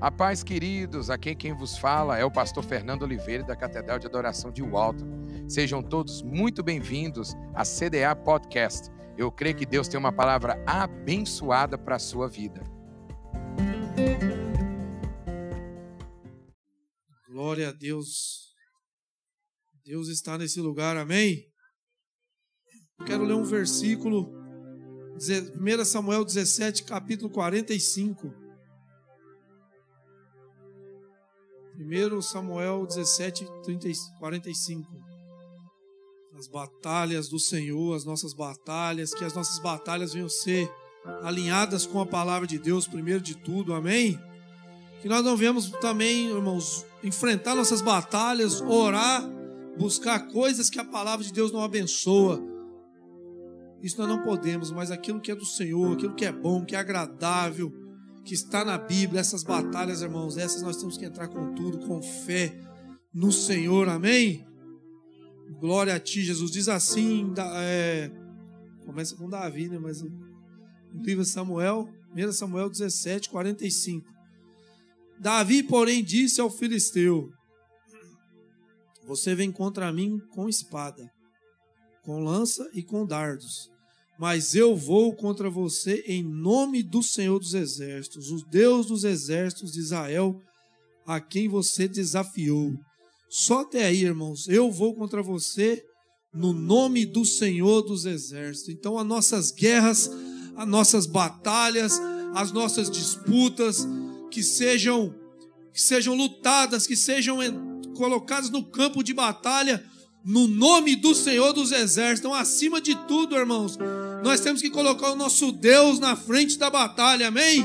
A paz, queridos, aqui quem vos fala é o pastor Fernando Oliveira da Catedral de Adoração de Walton. Sejam todos muito bem-vindos à CDA Podcast. Eu creio que Deus tem uma palavra abençoada para a sua vida. Glória a Deus. Deus está nesse lugar, amém? quero ler um versículo, 1 Samuel 17, capítulo 45. 1 Samuel 17, 30, 45. As batalhas do Senhor, as nossas batalhas, que as nossas batalhas venham ser alinhadas com a palavra de Deus, primeiro de tudo, amém? Que nós não venhamos também, irmãos, enfrentar nossas batalhas, orar, buscar coisas que a palavra de Deus não abençoa. Isso nós não podemos, mas aquilo que é do Senhor, aquilo que é bom, que é agradável, que está na Bíblia, essas batalhas, irmãos, essas nós temos que entrar com tudo, com fé no Senhor, amém? Glória a Ti, Jesus. Diz assim, é, começa com Davi, né? Mas no livro de Samuel, 1 Samuel 17, 45. Davi, porém, disse ao filisteu: Você vem contra mim com espada, com lança e com dardos mas eu vou contra você em nome do Senhor dos Exércitos, o Deus dos Exércitos de Israel, a quem você desafiou. Só até aí, irmãos, eu vou contra você no nome do Senhor dos Exércitos. Então, as nossas guerras, as nossas batalhas, as nossas disputas, que sejam, que sejam lutadas, que sejam colocadas no campo de batalha no nome do Senhor dos Exércitos. Então, acima de tudo, irmãos, nós temos que colocar o nosso Deus na frente da batalha, amém?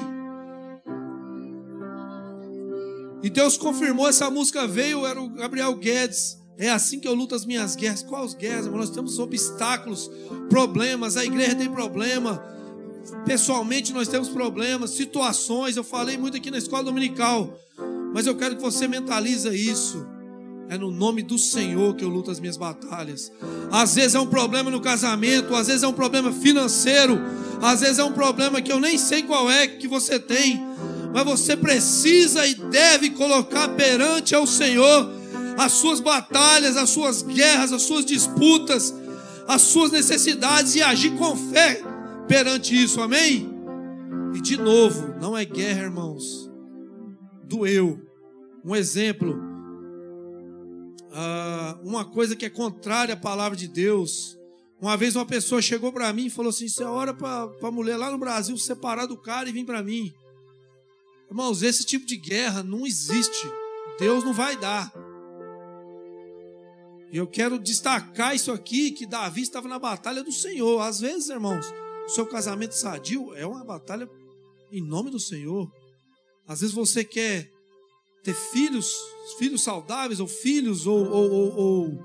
E Deus confirmou, essa música veio, era o Gabriel Guedes. É assim que eu luto as minhas guerras. Quais guerras? Nós temos obstáculos, problemas, a igreja tem problema. Pessoalmente nós temos problemas, situações. Eu falei muito aqui na escola dominical, mas eu quero que você mentalize isso. É no nome do Senhor que eu luto as minhas batalhas. Às vezes é um problema no casamento, às vezes é um problema financeiro, às vezes é um problema que eu nem sei qual é que você tem, mas você precisa e deve colocar perante ao Senhor as suas batalhas, as suas guerras, as suas disputas, as suas necessidades e agir com fé perante isso, amém? E de novo, não é guerra, irmãos, do eu. Um exemplo, ah, uma coisa que é contrária à palavra de Deus. Uma vez uma pessoa chegou para mim e falou assim: Você ora para a mulher lá no Brasil separar do cara e vir para mim. Irmãos, esse tipo de guerra não existe. Deus não vai dar. E eu quero destacar isso aqui: que Davi estava na batalha do Senhor. Às vezes, irmãos, o seu casamento sadio é uma batalha em nome do Senhor. Às vezes você quer ter filhos, filhos saudáveis, ou filhos, ou, ou, ou, ou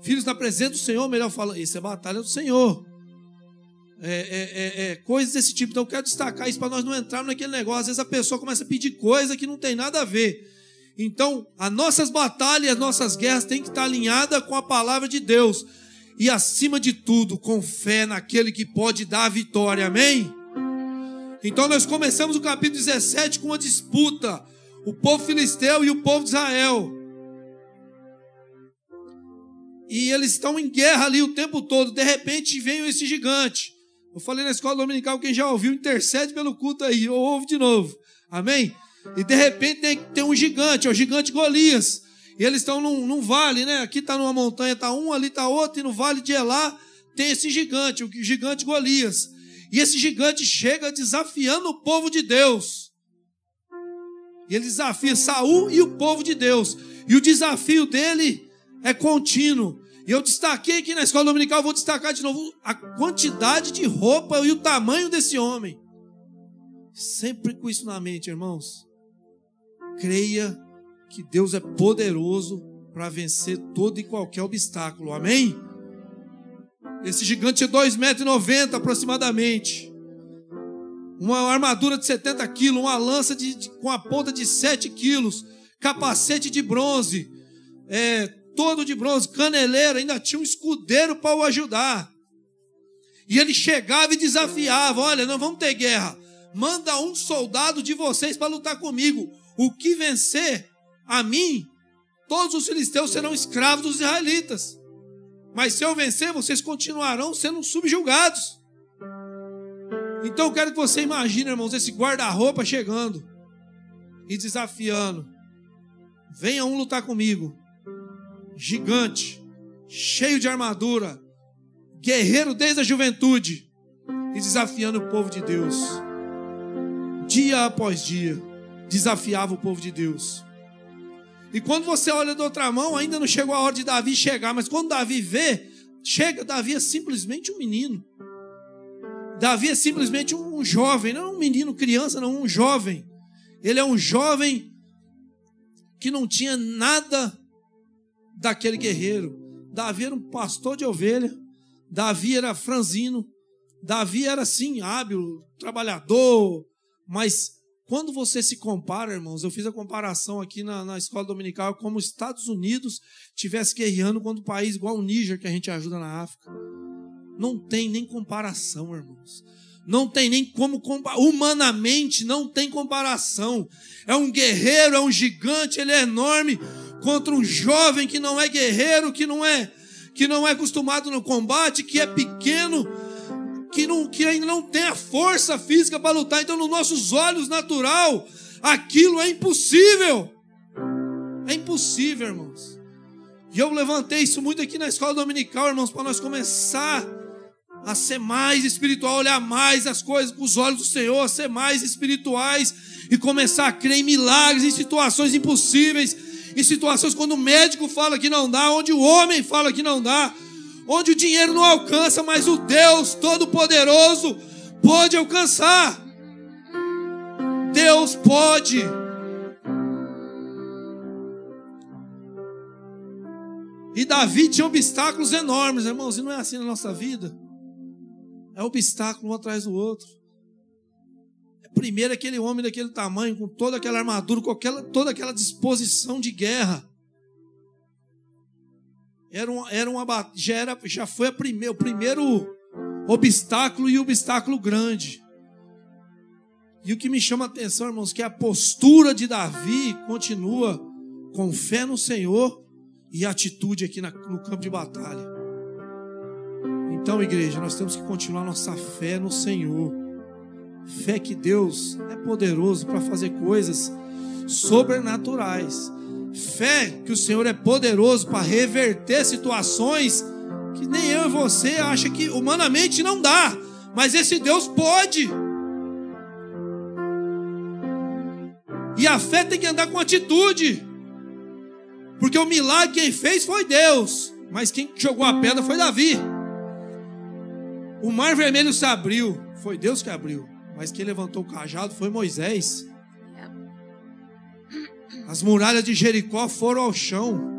filhos na presença do Senhor, melhor falando, isso é batalha do Senhor. É, é, é, é, coisas desse tipo. Então eu quero destacar isso para nós não entrarmos naquele negócio. Às vezes a pessoa começa a pedir coisa que não tem nada a ver. Então, as nossas batalhas, as nossas guerras têm que estar alinhadas com a palavra de Deus. E acima de tudo, com fé naquele que pode dar a vitória. Amém? Então nós começamos o capítulo 17 com uma disputa o povo filisteu e o povo de Israel. E eles estão em guerra ali o tempo todo. De repente vem esse gigante. Eu falei na escola dominical, quem já ouviu, intercede pelo culto aí, ou ouve de novo. Amém? E de repente tem, tem um gigante, é o gigante Golias. E eles estão num, num vale, né? Aqui está numa montanha, está um, ali está outro, e no vale de Elá tem esse gigante, o gigante Golias. E esse gigante chega desafiando o povo de Deus. E ele desafia Saul e o povo de Deus. E o desafio dele é contínuo. E eu destaquei aqui na escola dominical, vou destacar de novo a quantidade de roupa e o tamanho desse homem. Sempre com isso na mente, irmãos. Creia que Deus é poderoso para vencer todo e qualquer obstáculo. Amém? Esse gigante é 2,90 metros aproximadamente uma armadura de 70 quilos, uma lança de, de, com a ponta de 7 quilos, capacete de bronze, é, todo de bronze, caneleira, ainda tinha um escudeiro para o ajudar. E ele chegava e desafiava: Olha, não vamos ter guerra. Manda um soldado de vocês para lutar comigo. O que vencer a mim, todos os filisteus serão escravos dos israelitas. Mas se eu vencer, vocês continuarão sendo subjugados. Então eu quero que você imagine, irmãos, esse guarda-roupa chegando e desafiando. Venha um lutar comigo. Gigante, cheio de armadura, guerreiro desde a juventude e desafiando o povo de Deus. Dia após dia, desafiava o povo de Deus. E quando você olha da outra mão, ainda não chegou a hora de Davi chegar, mas quando Davi vê, chega, Davi é simplesmente um menino. Davi é simplesmente um jovem, não um menino, criança, não, um jovem. Ele é um jovem que não tinha nada daquele guerreiro. Davi era um pastor de ovelha, Davi era franzino, Davi era assim, hábil, trabalhador, mas quando você se compara, irmãos, eu fiz a comparação aqui na, na escola dominical como os Estados Unidos tivesse guerreando contra um país igual o Níger que a gente ajuda na África. Não tem nem comparação, irmãos. Não tem nem como humanamente não tem comparação. É um guerreiro, é um gigante, ele é enorme contra um jovem que não é guerreiro, que não é que não é acostumado no combate, que é pequeno, que, não, que ainda não tem a força física para lutar. Então, nos nossos olhos natural, aquilo é impossível. É impossível, irmãos. E eu levantei isso muito aqui na escola dominical, irmãos, para nós começar a ser mais espiritual, olhar mais as coisas com os olhos do Senhor, a ser mais espirituais e começar a crer em milagres, em situações impossíveis, em situações quando o médico fala que não dá, onde o homem fala que não dá, onde o dinheiro não alcança, mas o Deus Todo-Poderoso pode alcançar. Deus pode. E Davi tinha obstáculos enormes, irmãos, e não é assim na nossa vida. É obstáculo um atrás do outro. É primeiro aquele homem daquele tamanho, com toda aquela armadura, com aquela, toda aquela disposição de guerra. Era uma, era uma, já, era, já foi o primeiro obstáculo e obstáculo grande. E o que me chama a atenção, irmãos, que a postura de Davi continua com fé no Senhor e atitude aqui na, no campo de batalha. Então, igreja, nós temos que continuar nossa fé no Senhor. Fé que Deus é poderoso para fazer coisas sobrenaturais. Fé que o Senhor é poderoso para reverter situações que nem eu e você acha que humanamente não dá, mas esse Deus pode. E a fé tem que andar com atitude. Porque o milagre quem fez foi Deus, mas quem jogou a pedra foi Davi. O mar vermelho se abriu, foi Deus que abriu, mas quem levantou o cajado foi Moisés. As muralhas de Jericó foram ao chão,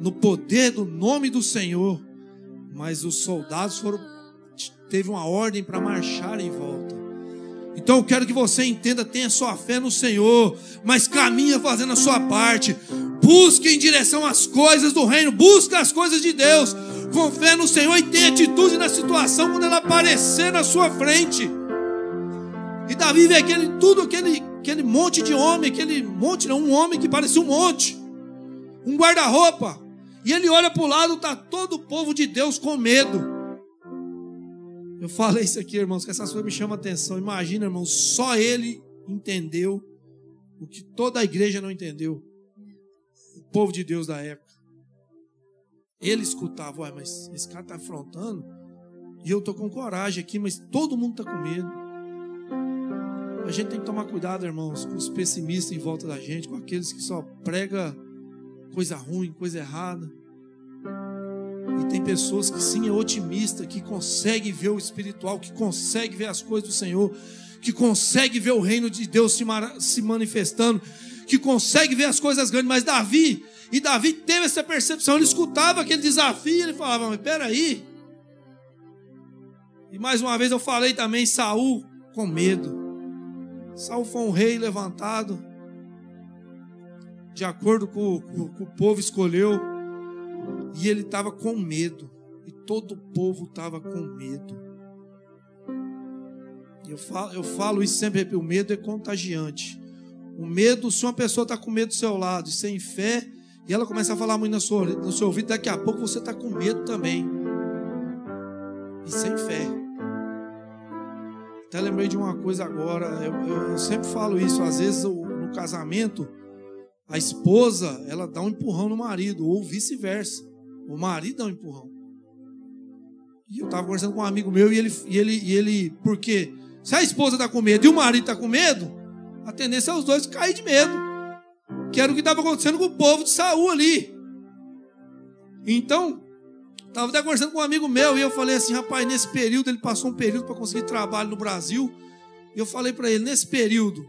no poder do nome do Senhor, mas os soldados foram teve uma ordem para marchar em volta. Então eu quero que você entenda, tenha sua fé no Senhor, mas caminha fazendo a sua parte. Busque em direção às coisas do reino, busque as coisas de Deus com fé no Senhor e tenha atitude na situação quando ela aparecer na sua frente. E Davi vê aquele, tudo aquele, aquele monte de homem, aquele monte, não, um homem que parecia um monte, um guarda-roupa. E ele olha para o lado, está todo o povo de Deus com medo. Eu falei isso aqui, irmãos, que essas coisas me chamam a atenção. Imagina, irmãos, só ele entendeu o que toda a igreja não entendeu. O povo de Deus da época. Ele escutava, Ué, mas esse cara está afrontando, e eu estou com coragem aqui, mas todo mundo está com medo. A gente tem que tomar cuidado, irmãos, com os pessimistas em volta da gente, com aqueles que só prega coisa ruim, coisa errada. E tem pessoas que sim é otimista, que consegue ver o espiritual, que consegue ver as coisas do Senhor, que consegue ver o reino de Deus se, se manifestando, que consegue ver as coisas grandes. Mas Davi, e Davi teve essa percepção, ele escutava aquele desafio, ele falava, mas peraí. E mais uma vez eu falei também, Saul com medo. Saul foi um rei levantado, de acordo com, o que o povo escolheu, e ele estava com medo, e todo o povo estava com medo. Eu falo, eu falo isso sempre, o medo é contagiante. O medo, se uma pessoa está com medo do seu lado e sem fé, e ela começa a falar muito no seu, no seu ouvido, daqui a pouco você está com medo também. E sem fé. Até lembrei de uma coisa agora, eu, eu, sempre falo isso, às vezes no casamento, a esposa, ela dá um empurrão no marido, ou vice-versa. O marido dá um empurrão. E eu estava conversando com um amigo meu e ele, e ele, e ele, porque se a esposa está com medo e o marido está com medo, a tendência é os dois cair de medo. Que era o que estava acontecendo com o povo de Saul ali. Então, estava até conversando com um amigo meu e eu falei assim, rapaz, nesse período ele passou um período para conseguir trabalho no Brasil. E eu falei para ele, nesse período,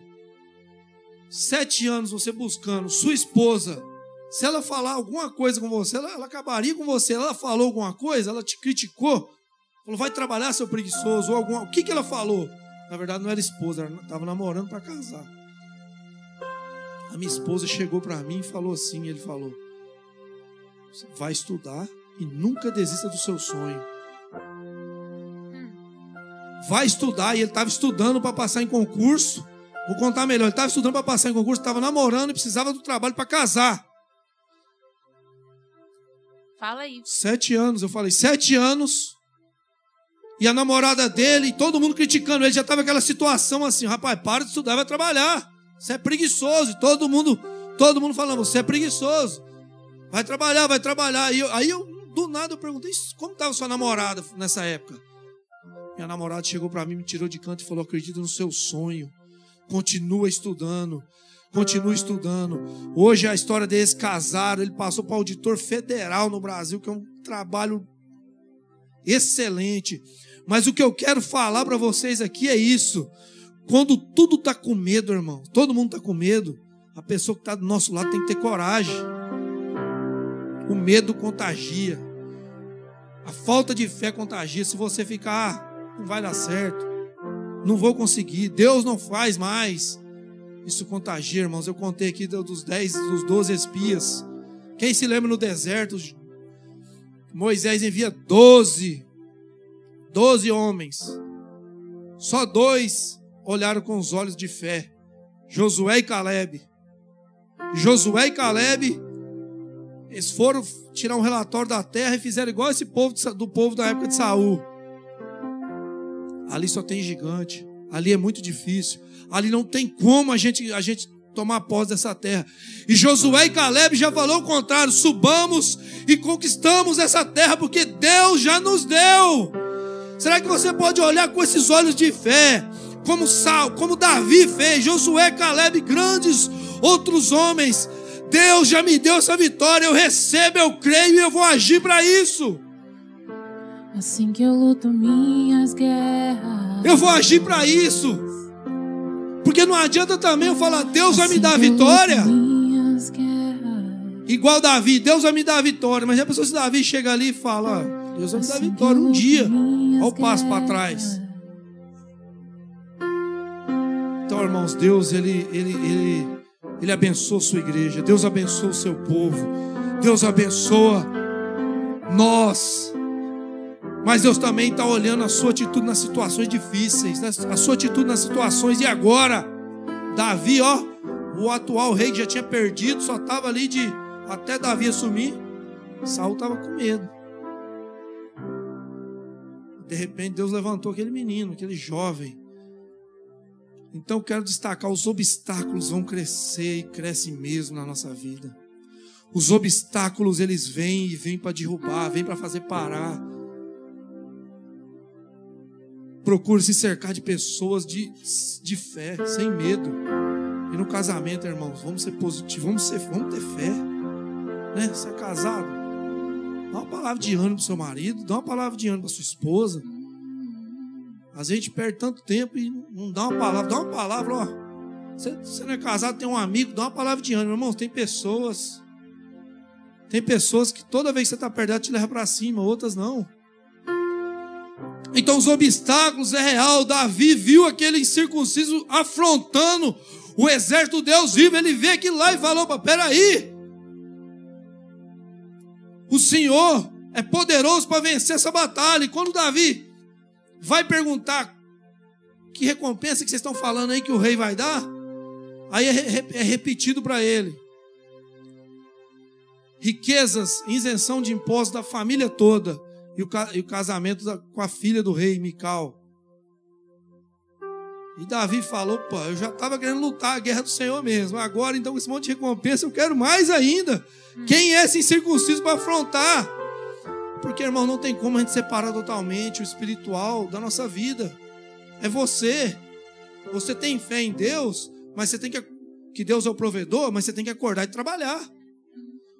sete anos você buscando sua esposa, se ela falar alguma coisa com você, ela, ela acabaria com você. Ela falou alguma coisa, ela te criticou, falou, vai trabalhar, seu preguiçoso, ou alguma. O que, que ela falou? Na verdade, não era esposa, ela estava namorando para casar. A minha esposa chegou para mim e falou assim: ele falou, vai estudar e nunca desista do seu sonho. Vai estudar, e ele estava estudando para passar em concurso. Vou contar melhor. Ele estava estudando para passar em concurso, estava namorando e precisava do trabalho para casar. Fala aí. Sete anos, eu falei, sete anos. E a namorada dele, e todo mundo criticando ele, já estava aquela situação assim, rapaz, para de estudar, vai trabalhar. Você é preguiçoso. Todo mundo, todo mundo falando, você é preguiçoso. Vai trabalhar, vai trabalhar. E eu, aí eu, do nada, eu perguntei, como estava sua namorada nessa época? Minha namorada chegou para mim, me tirou de canto e falou, acredita no seu sonho. Continua estudando. Continua estudando. Hoje a história desse casado, ele passou para auditor federal no Brasil, que é um trabalho excelente. Mas o que eu quero falar para vocês aqui é isso. Quando tudo está com medo, irmão, todo mundo está com medo, a pessoa que está do nosso lado tem que ter coragem. O medo contagia. A falta de fé contagia. Se você ficar, ah, não vai dar certo não vou conseguir, Deus não faz mais. Isso contagia, irmãos. Eu contei aqui dos 10, dos 12 espias. Quem se lembra no deserto? Moisés envia 12, 12 homens. Só dois olharam com os olhos de fé: Josué e Caleb. Josué e Caleb, eles foram tirar um relatório da terra e fizeram igual esse povo do povo da época de Saul. Ali só tem gigante. Ali é muito difícil. Ali não tem como a gente, a gente tomar posse dessa terra. E Josué e Caleb já falou o contrário: subamos e conquistamos essa terra, porque Deus já nos deu. Será que você pode olhar com esses olhos de fé, como Sal, como Davi fez, Josué, Caleb, grandes outros homens? Deus já me deu essa vitória, eu recebo, eu creio e eu vou agir para isso. Assim que eu luto minhas guerras. Eu vou agir para isso. Porque não adianta também eu falar, Deus vai me assim dar a vitória. Igual Davi, Deus vai me dar a vitória. Mas a pessoa se Davi chega ali e fala, Deus vai me dar a assim vitória um dia. Olha o passo para trás. Então, irmãos, Deus, ele, ele, ele, ele abençoa sua igreja. Deus abençoa o seu povo. Deus abençoa nós. Mas Deus também está olhando a sua atitude nas situações difíceis, né? a sua atitude nas situações. E agora, Davi, ó, o atual rei que já tinha perdido, só estava ali de até Davi assumir. Saul estava com medo. De repente, Deus levantou aquele menino, aquele jovem. Então, eu quero destacar: os obstáculos vão crescer e crescem mesmo na nossa vida. Os obstáculos, eles vêm e vêm para derrubar, vêm para fazer parar Procure se cercar de pessoas de, de fé, sem medo. E no casamento, irmãos, vamos ser positivos, vamos, ser, vamos ter fé. Né? Você é casado, dá uma palavra de ânimo para seu marido, dá uma palavra de ânimo para sua esposa. Às vezes a gente perde tanto tempo e não dá uma palavra, dá uma palavra, ó. Você, você não é casado, tem um amigo, dá uma palavra de ânimo. Irmãos, tem pessoas. Tem pessoas que toda vez que você está perto, te leva para cima, outras não. Então os obstáculos é real. Davi viu aquele incircunciso afrontando o exército de Deus vivo. Ele vê aquilo lá e falou: peraí. O Senhor é poderoso para vencer essa batalha. E quando Davi vai perguntar que recompensa que vocês estão falando aí que o rei vai dar, Aí é, é repetido para ele. Riquezas, isenção de impostos da família toda. E o, casamento com a filha do rei, Mical. E Davi falou: pô, eu já estava querendo lutar a guerra do Senhor mesmo. Agora, então, com esse monte de recompensa, eu quero mais ainda. Quem é esse incircunciso para afrontar? Porque, irmão, não tem como a gente separar totalmente o espiritual da nossa vida. É você. Você tem fé em Deus, mas você tem que. Que Deus é o provedor, mas você tem que acordar e trabalhar.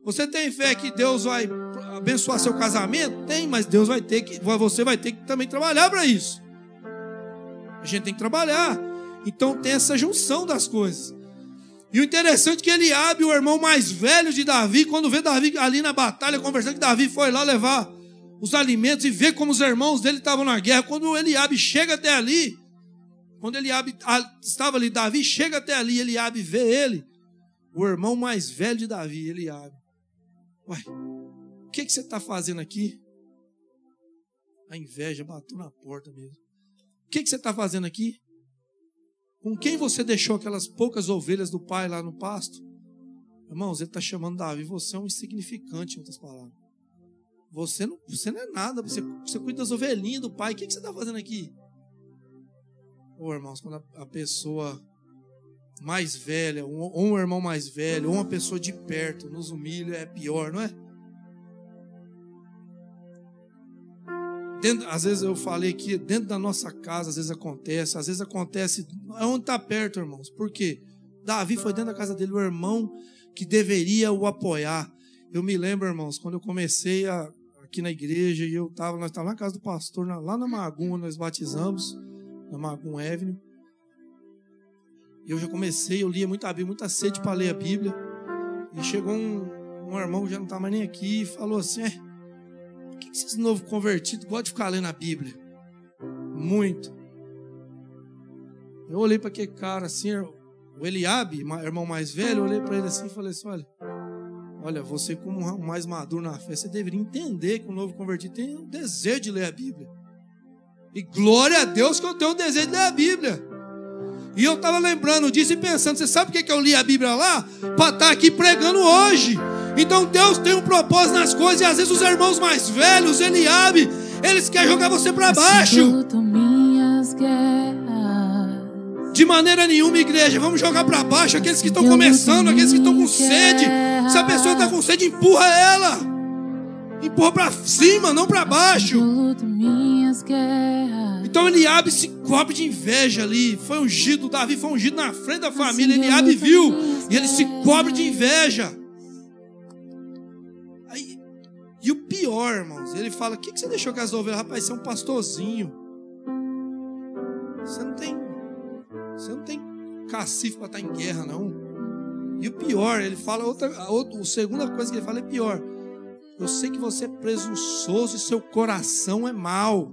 Você tem fé que Deus vai abençoar seu casamento? Tem, mas Deus vai ter que. Você vai ter que também trabalhar para isso. A gente tem que trabalhar. Então tem essa junção das coisas. E o interessante é que ele abre o irmão mais velho de Davi, quando vê Davi ali na batalha, conversando que Davi foi lá levar os alimentos e vê como os irmãos dele estavam na guerra. Quando Eliabe chega até ali, quando Eliabe estava ali, Davi chega até ali, Eliabe vê ele, o irmão mais velho de Davi, Eliabe. Uai, o que, que você está fazendo aqui? A inveja bateu na porta mesmo que, que você está fazendo aqui? Com quem você deixou aquelas poucas ovelhas do pai lá no pasto? Irmãos, ele está chamando Davi, você é um insignificante, em outras palavras. Você não, você não é nada, você, você cuida das ovelhinhas do pai. O que, que você está fazendo aqui? Ô oh, irmãos, quando a, a, pessoa mais velha, ou um, um irmão mais velho, ou uma pessoa de perto nos humilha, é pior, não é? Dentro, às vezes eu falei que dentro da nossa casa, às vezes acontece, às vezes acontece é onde está perto, irmãos. Por quê? Davi foi dentro da casa dele, o irmão que deveria o apoiar. Eu me lembro, irmãos, quando eu comecei a, aqui na igreja e eu estava, nós estávamos na casa do pastor, lá na Magum, nós batizamos, na Magum Avenue. E eu já comecei, eu lia muita Bíblia, muita sede para ler a Bíblia. E chegou um, um irmão que já não está mais nem aqui e falou assim: é, que esses novos convertidos gostam de ficar lendo a Bíblia? Muito. Eu olhei para aquele cara assim, o Eliabe, irmão mais velho, eu olhei para ele assim e falei assim: olha, olha, você como um mais maduro na fé, você deveria entender que o novo convertido tem o desejo de ler a Bíblia. E glória a Deus que eu tenho o desejo de ler a Bíblia. E eu estava lembrando disso e pensando, você sabe por que, que eu li a Bíblia lá? Para estar tá aqui pregando hoje. Então Deus tem um propósito nas coisas, e às vezes os irmãos mais velhos, Eliabe, eles querem jogar você para baixo. De maneira nenhuma, igreja, vamos jogar para baixo aqueles que estão começando, aqueles que estão com sede. Se a pessoa está com sede, empurra ela. Empurra para cima, não para baixo. Então Eliabe se cobre de inveja ali. Foi ungido, Davi foi ungido na frente da família. Eliabe viu e ele se cobre de inveja. Pior, irmãos, ele fala: O que, que você deixou com as ovelhas? Rapaz, você é um pastorzinho. Você não tem. Você não tem cacife para estar em guerra, não. E o pior, ele fala outra. Outra, a segunda coisa que ele fala é pior. Eu sei que você é presunçoso e seu coração é mau.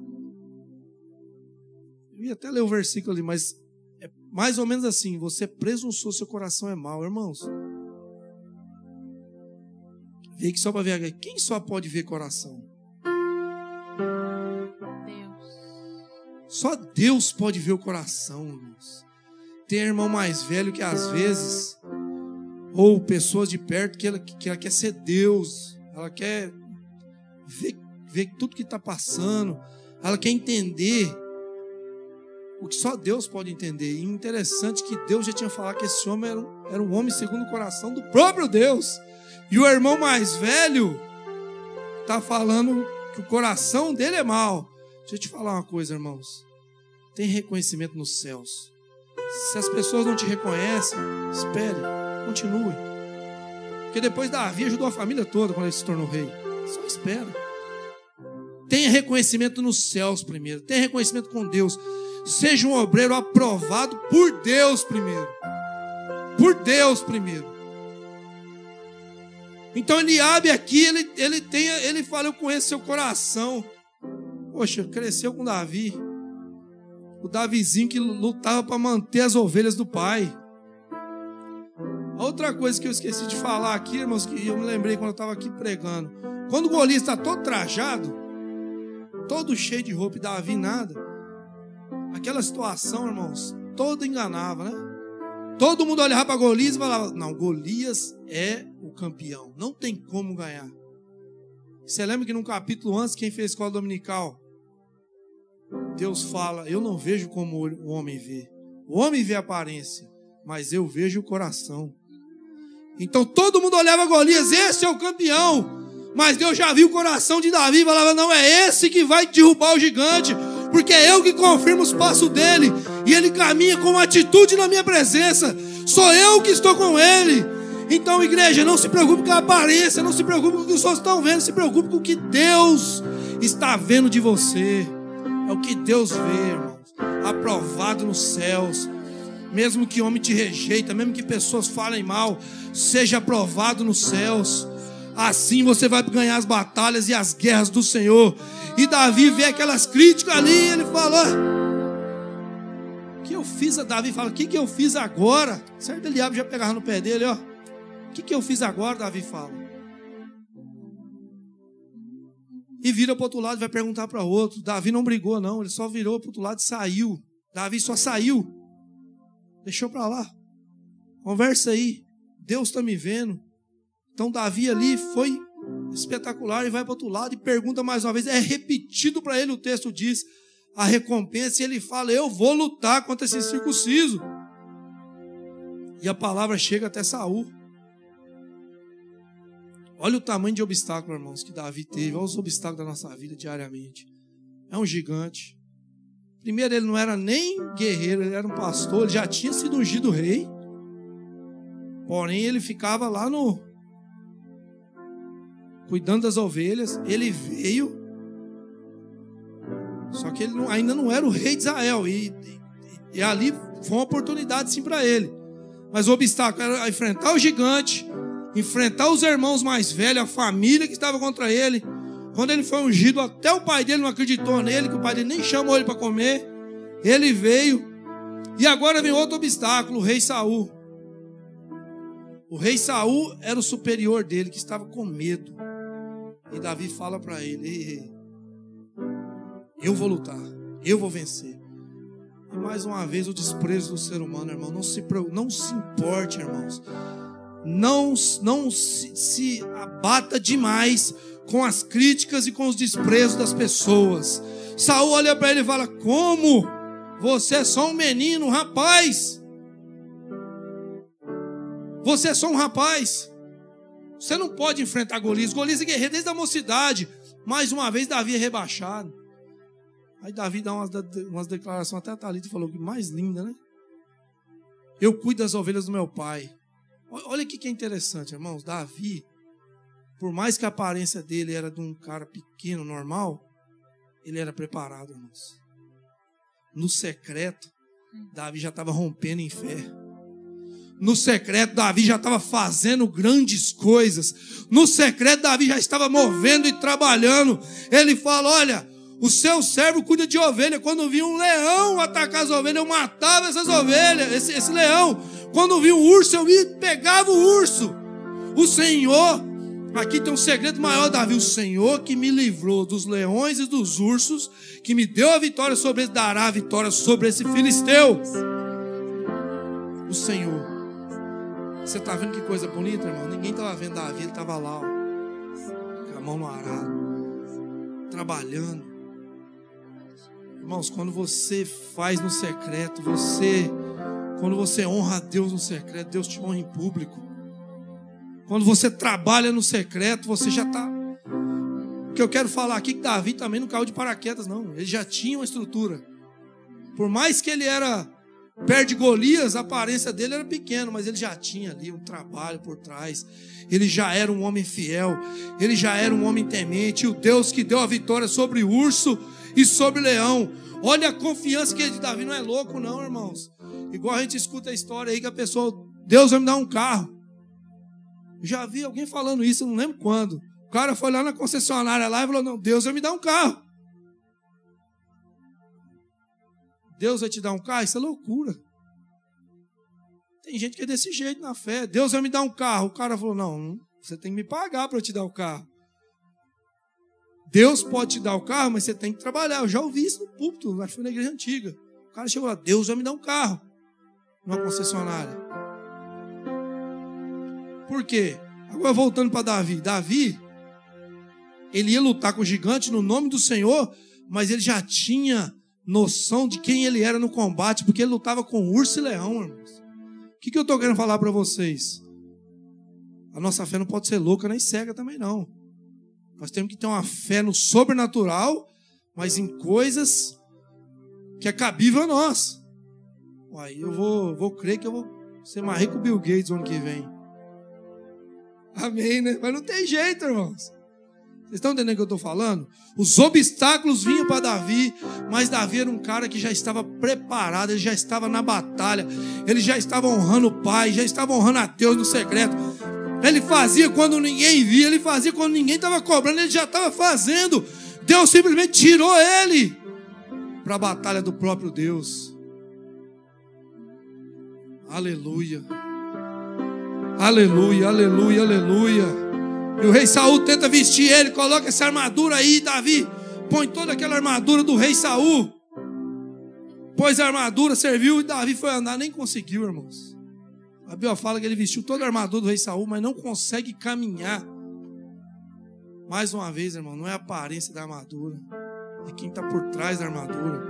Eu ia até ler o versículo ali, mas é mais ou menos assim: você é presunçoso, seu coração é mau, irmãos. Vem aqui só para ver. Quem só pode ver coração? Deus. Só Deus pode ver o coração, irmãos. Tem irmão mais velho que às vezes, ou pessoas de perto, que ela, que ela quer ser Deus. Ela quer ver, ver tudo que está passando. Ela quer entender o que só Deus pode entender. E interessante que Deus já tinha falado que esse homem era, era um homem segundo o coração do próprio Deus. E o irmão mais velho está falando que o coração dele é mau. Deixa eu te falar uma coisa, irmãos. Tem reconhecimento nos céus. Se as pessoas não te reconhecem, espere, continue. Porque depois Davi ajudou a família toda quando ele se tornou rei. Só espera. Tenha reconhecimento nos céus primeiro. Tenha reconhecimento com Deus. Seja um obreiro aprovado por Deus primeiro. Por Deus primeiro. Então Eliabe aqui, ele, ele, tem, ele fala, eu conheço seu coração. Poxa, cresceu com Davi. O Davizinho que lutava para manter as ovelhas do pai. Outra coisa que eu esqueci de falar aqui, irmãos, que eu me lembrei quando eu estava aqui pregando. Quando o Golias está todo trajado, todo cheio de roupa e Davi nada, aquela situação, irmãos, toda enganava, né? Todo mundo olhava para Golias e falava: Não, Golias é o campeão. Não tem como ganhar. Você lembra que num capítulo antes, quem fez escola dominical? Deus fala: Eu não vejo como o homem vê. O homem vê a aparência, mas eu vejo o coração. Então todo mundo olhava Golias, esse é o campeão. Mas Deus já viu o coração de Davi e falava: Não, é esse que vai derrubar o gigante, porque é eu que confirmo os passos dele, e ele caminha com atitude na minha presença. Sou eu que estou com ele. Então, igreja, não se preocupe com a aparência, não se preocupe com o que os outros estão vendo, se preocupe com o que Deus está vendo de você. É o que Deus vê, irmãos. Aprovado nos céus. Mesmo que homem te rejeita, mesmo que pessoas falem mal, seja aprovado nos céus. Assim você vai ganhar as batalhas e as guerras do Senhor. E Davi vê aquelas críticas ali, ele fala: O que eu fiz? A Davi fala: O que, que eu fiz agora? Certo, Eliabe já pegava no pé dele, ó. O que, que eu fiz agora? Davi fala. E vira para o outro lado e vai perguntar para outro. Davi não brigou, não. Ele só virou para o outro lado e saiu. Davi só saiu. Deixou para lá. Conversa aí. Deus está me vendo. Então Davi ali foi espetacular e vai para outro lado e pergunta mais uma vez. É repetido para ele, o texto diz, a recompensa, e ele fala: Eu vou lutar contra esse circunciso. E a palavra chega até Saul. Olha o tamanho de obstáculo, irmãos, que Davi teve. Olha os obstáculos da nossa vida diariamente. É um gigante. Primeiro, ele não era nem guerreiro, ele era um pastor, ele já tinha sido ungido rei. Porém, ele ficava lá no. Cuidando das ovelhas. Ele veio. Só que ele não, ainda não era o rei de Israel. E, e, e ali foi uma oportunidade sim para ele. Mas o obstáculo era enfrentar o gigante enfrentar os irmãos mais velhos, a família que estava contra ele. Quando ele foi ungido, até o pai dele não acreditou nele, que o pai dele nem chamou ele para comer. Ele veio. E agora vem outro obstáculo, o rei Saul. O rei Saul era o superior dele, que estava com medo. E Davi fala para ele: ei, ei, eu vou lutar, eu vou vencer. E mais uma vez o desprezo do ser humano, irmão. Não se, não se importe, irmãos não, não se, se abata demais com as críticas e com os desprezos das pessoas. Saul olha para ele e fala: Como? Você é só um menino, um rapaz. Você é só um rapaz. Você não pode enfrentar Golias. Golias é guerreiro desde a mocidade. Mais uma vez, Davi é rebaixado. Aí Davi dá umas, umas declarações, até a Thalita falou que mais linda, né? Eu cuido das ovelhas do meu pai. Olha o que é interessante, irmãos. Davi, por mais que a aparência dele era de um cara pequeno, normal, ele era preparado, irmãos. No secreto, Davi já estava rompendo em fé. No secreto, Davi já estava fazendo grandes coisas. No secreto, Davi já estava movendo e trabalhando. Ele fala: Olha, o seu servo cuida de ovelha. Quando vinha um leão atacar as ovelhas, eu matava essas ovelhas, esse, esse leão. Quando vinha um urso, eu ia, pegava o urso. O Senhor, aqui tem um segredo maior, Davi. O Senhor que me livrou dos leões e dos ursos, que me deu a vitória sobre ele, dará a vitória sobre esse filisteu. O Senhor. Você está vendo que coisa bonita, irmão? Ninguém estava vendo Davi, ele estava lá, ó, com a mão no arado, trabalhando. Irmãos, quando você faz no secreto, você, quando você honra a Deus no secreto, Deus te honra em público. Quando você trabalha no secreto, você já está. O que eu quero falar aqui é que Davi também não caiu de paraquedas, não. Ele já tinha uma estrutura. Por mais que ele era perto de Golias, a aparência dele era pequena, mas ele já tinha ali um trabalho por trás. Ele já era um homem fiel, ele já era um homem temente. E o Deus que deu a vitória sobre o urso e sobre leão. Olha a confiança que é de Davi não é louco, não, irmãos. Igual a gente escuta a história aí que a pessoa, Deus vai me dar um carro. Já vi alguém falando isso, não lembro quando. O cara foi lá na concessionária lá e falou: Não, Deus vai me dar um carro. Deus vai te dar um carro? Isso é loucura. Tem gente que é desse jeito na fé. Deus vai me dar um carro. O cara falou: Não, você tem que me pagar para eu te dar o carro. Deus pode te dar o carro, mas você tem que trabalhar. Eu já ouvi isso no púlpito, acho que foi na igreja antiga. O cara chegou lá, Deus vai me dar um carro. Numa concessionária. Por quê? Agora voltando para Davi. Davi, ele ia lutar com o gigante no nome do Senhor, mas ele já tinha noção de quem ele era no combate, porque ele lutava com urso e leão, irmãos. O que, que eu estou querendo falar para vocês? A nossa fé não pode ser louca nem cega também, não. Nós temos que ter uma fé no sobrenatural, mas em coisas que é cabível a nós. Aí eu vou, vou crer que eu vou ser mais rico o Bill Gates no ano que vem. Amém, né? Mas não tem jeito, irmãos. Vocês estão entendendo o que eu estou falando? Os obstáculos vinham para Davi, mas Davi era um cara que já estava preparado, ele já estava na batalha, ele já estava honrando o Pai, já estava honrando a Deus no secreto. Ele fazia quando ninguém via, ele fazia quando ninguém estava cobrando, ele já estava fazendo. Deus simplesmente tirou ele para a batalha do próprio Deus. Aleluia. Aleluia, aleluia, aleluia. E o rei Saul tenta vestir ele, coloca essa armadura aí, Davi. Põe toda aquela armadura do rei Saul. Pois a armadura serviu e Davi foi andar, nem conseguiu, irmãos. A Bíblia fala que ele vestiu toda a armadura do rei Saul, mas não consegue caminhar. Mais uma vez, irmão, não é a aparência da armadura, é quem está por trás da armadura.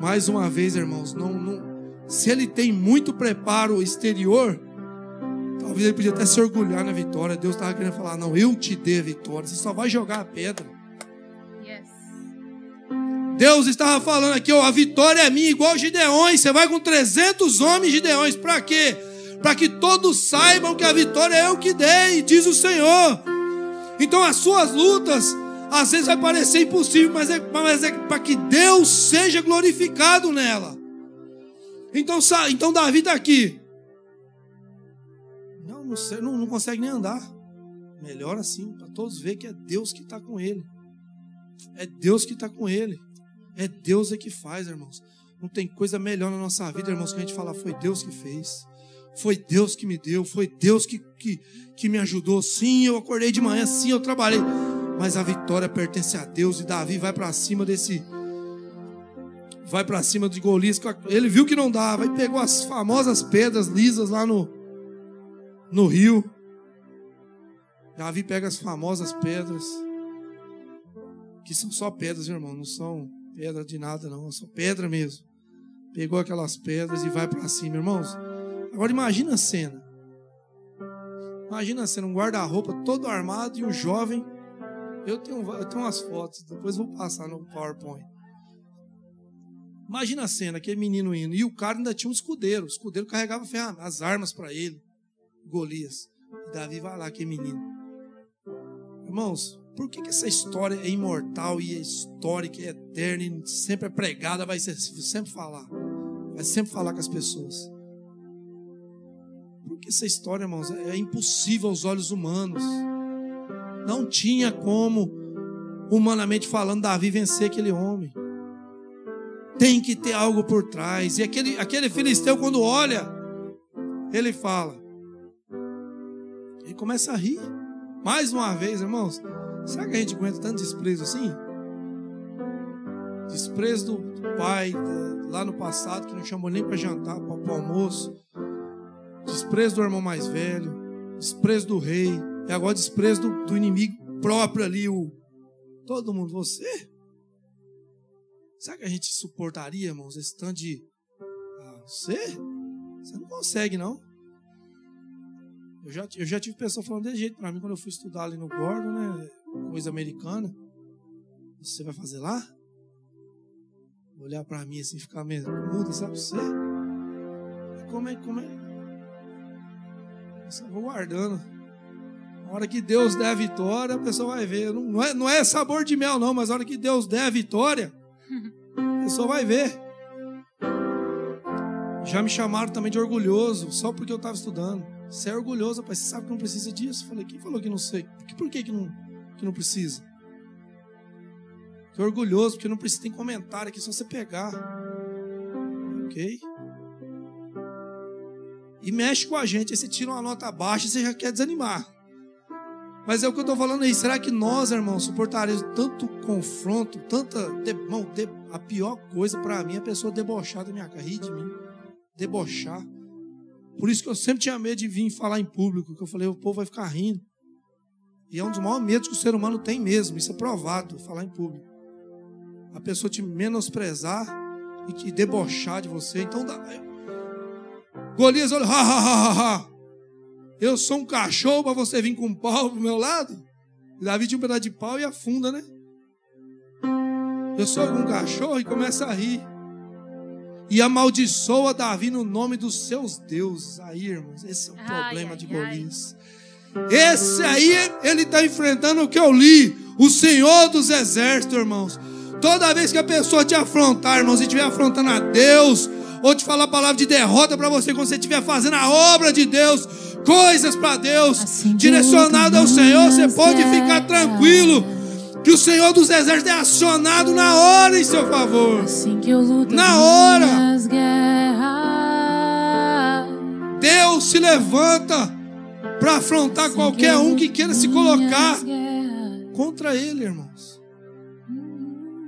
Mais uma vez, irmãos, não, não, se ele tem muito preparo exterior, talvez ele podia até se orgulhar na vitória. Deus estava querendo falar: não, eu te dei a vitória, você só vai jogar a pedra. Deus estava falando aqui, ó, a vitória é minha, igual Gideões. Você vai com 300 homens Gideões, para quê? Para que todos saibam que a vitória é eu que dei, diz o Senhor. Então as suas lutas, às vezes vai parecer impossível, mas é, mas é para que Deus seja glorificado nela. Então, então Davi está aqui. Não, não, não, não consegue nem andar. Melhor assim, para todos ver que é Deus que está com ele. É Deus que está com ele. É Deus é que faz, irmãos. Não tem coisa melhor na nossa vida, irmãos, que a gente falar, foi Deus que fez. Foi Deus que me deu, foi Deus que, que, que me ajudou. Sim, eu acordei de manhã, sim, eu trabalhei. Mas a vitória pertence a Deus e Davi vai para cima desse. Vai para cima de Golias. Ele viu que não dava e pegou as famosas pedras lisas lá no, no rio. Davi pega as famosas pedras, que são só pedras, irmão, não são pedra de nada, não, só pedra mesmo. Pegou aquelas pedras e vai para cima, irmãos. Agora imagina a cena. Imagina a cena, um guarda-roupa todo armado e um jovem. Eu tenho, eu tenho umas fotos, depois vou passar no PowerPoint. Imagina a cena, aquele menino indo. E o cara ainda tinha um escudeiro. O escudeiro carregava as armas para ele. Golias. E Davi vai lá, aquele menino. Irmãos, por que, que essa história é imortal e é histórica, é eterna e sempre é pregada, vai ser, sempre falar? Vai sempre falar com as pessoas. Porque essa história, irmãos, é impossível aos olhos humanos. Não tinha como, humanamente falando, Davi vencer aquele homem. Tem que ter algo por trás. E aquele, aquele filisteu, quando olha, ele fala. Ele começa a rir. Mais uma vez, irmãos, Será que a gente aguenta tanto desprezo assim? Desprezo do pai lá no passado que não chamou nem para jantar, para o almoço. Desprezo do irmão mais velho. Desprezo do rei. E agora desprezo do, do inimigo próprio ali. O, todo mundo. Você? Será que a gente suportaria, irmãos, esse tanto de. Ah, você? Você não consegue, não. Eu já, eu já tive pessoa falando desse jeito para mim quando eu fui estudar ali no Gordon, né? Coisa americana. Você vai fazer lá? Olhar para mim assim, ficar meio muda, sabe você? Como é, como é? Eu só vou guardando. Na hora que Deus der a vitória, a pessoa vai ver. Não, é, não é sabor de mel, não, mas na hora que Deus der a vitória, a pessoa vai ver. Já me chamaram também de orgulhoso, só porque eu estava estudando. Você é orgulhoso, pai. Você sabe que não precisa disso? Eu falei, quem falou que não sei? Por que, que, não, que não precisa? Que orgulhoso, porque não precisa. Tem comentário aqui, só você pegar. Ok? E mexe com a gente, aí você tira uma nota baixa e você já quer desanimar. Mas é o que eu estou falando aí. Será que nós, irmãos, suportaremos tanto confronto, tanta. De, irmão, de, a pior coisa para mim é a pessoa debochar da minha cara, rir de mim. Debochar. Por isso que eu sempre tinha medo de vir falar em público, que eu falei, o povo vai ficar rindo. E é um dos maiores medos que o ser humano tem mesmo, isso é provado, falar em público. A pessoa te menosprezar e te debochar de você. Então, Golias olha, ha, ha, ha, ha. Eu sou um cachorro para você vir com um pau pro meu lado? Davi tinha um pedaço de pau e afunda, né? Eu sou um cachorro e começa a rir. E amaldiçoa Davi no nome dos seus deuses. Aí, irmãos, esse é o ai, problema ai, de Golias. Esse aí, ele está enfrentando o que eu li. O Senhor dos Exércitos, irmãos. Toda vez que a pessoa te afrontar, irmãos, e estiver afrontando a Deus, ou te falar a palavra de derrota para você quando você estiver fazendo a obra de Deus, coisas para Deus, assim direcionado ao Senhor, você pode ficar tranquilo que o Senhor dos Exércitos é acionado na hora em seu favor. Assim que eu luto na hora. Deus se levanta para afrontar assim qualquer um que queira se colocar contra ele, irmãos.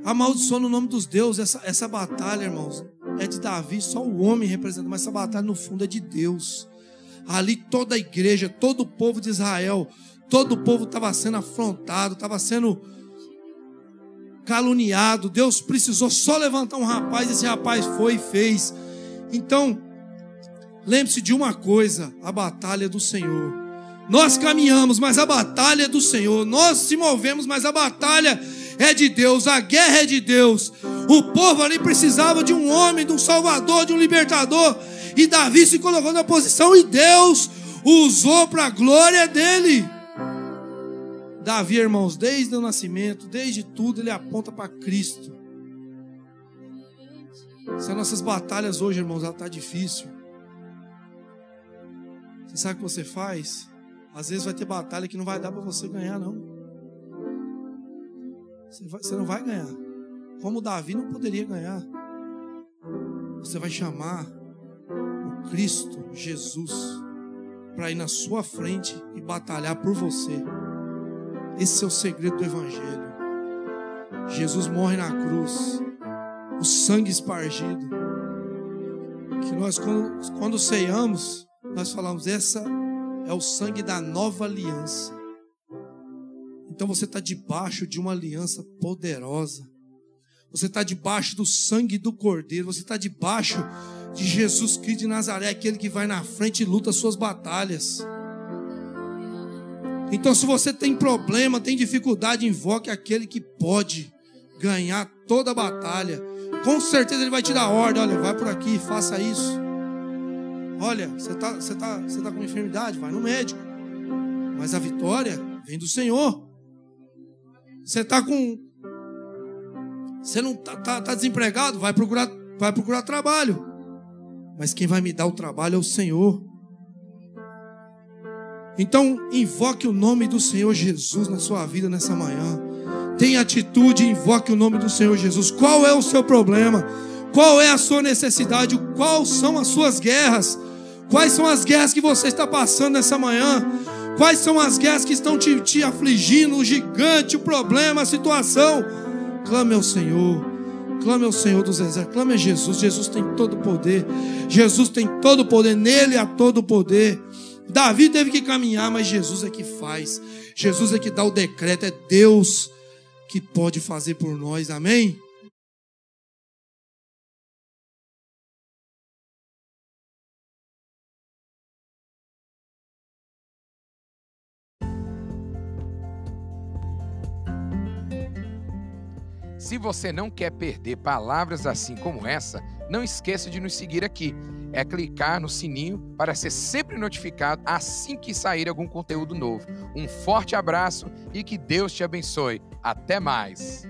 Amaldiçoa no nome dos deuses essa, essa batalha, irmãos. É de Davi, só o homem representa, mas essa batalha no fundo é de Deus. Ali toda a igreja, todo o povo de Israel, todo o povo estava sendo afrontado, estava sendo caluniado. Deus precisou só levantar um rapaz, esse rapaz foi e fez. Então, lembre-se de uma coisa: a batalha é do Senhor. Nós caminhamos, mas a batalha é do Senhor. Nós se movemos, mas a batalha é de Deus. A guerra é de Deus. O povo ali precisava de um homem, de um salvador, de um libertador. E Davi se colocou na posição e Deus usou para a glória dele. Davi, irmãos, desde o nascimento, desde tudo, ele aponta para Cristo. Se as nossas batalhas hoje, irmãos, ela está difícil. Você sabe o que você faz? Às vezes vai ter batalha que não vai dar para você ganhar, não. Você, vai, você não vai ganhar. Como Davi não poderia ganhar. Você vai chamar o Cristo, Jesus, para ir na sua frente e batalhar por você. Esse é o segredo do Evangelho. Jesus morre na cruz, o sangue espargido. Que nós, quando, quando ceiamos, nós falamos: essa é o sangue da nova aliança. Então você está debaixo de uma aliança poderosa. Você está debaixo do sangue do Cordeiro. Você está debaixo de Jesus Cristo de Nazaré, aquele que vai na frente e luta as suas batalhas. Então, se você tem problema, tem dificuldade, invoque aquele que pode ganhar toda a batalha. Com certeza ele vai te dar ordem: olha, vai por aqui, faça isso. Olha, você está você tá, você tá com enfermidade, vai no médico. Mas a vitória vem do Senhor. Você está com. Você não está tá, tá desempregado, vai procurar, vai procurar trabalho. Mas quem vai me dar o trabalho é o Senhor. Então, invoque o nome do Senhor Jesus na sua vida nessa manhã. Tenha atitude invoque o nome do Senhor Jesus. Qual é o seu problema? Qual é a sua necessidade? Quais são as suas guerras? Quais são as guerras que você está passando nessa manhã? Quais são as guerras que estão te, te afligindo? O gigante, o problema, a situação. Clame ao Senhor. Clame ao Senhor dos exércitos. Clame a Jesus. Jesus tem todo o poder. Jesus tem todo o poder. Nele há todo o poder. Davi teve que caminhar, mas Jesus é que faz. Jesus é que dá o decreto, é Deus que pode fazer por nós. Amém? Se você não quer perder palavras assim como essa, não esqueça de nos seguir aqui. É clicar no sininho para ser sempre notificado assim que sair algum conteúdo novo. Um forte abraço e que Deus te abençoe. Até mais!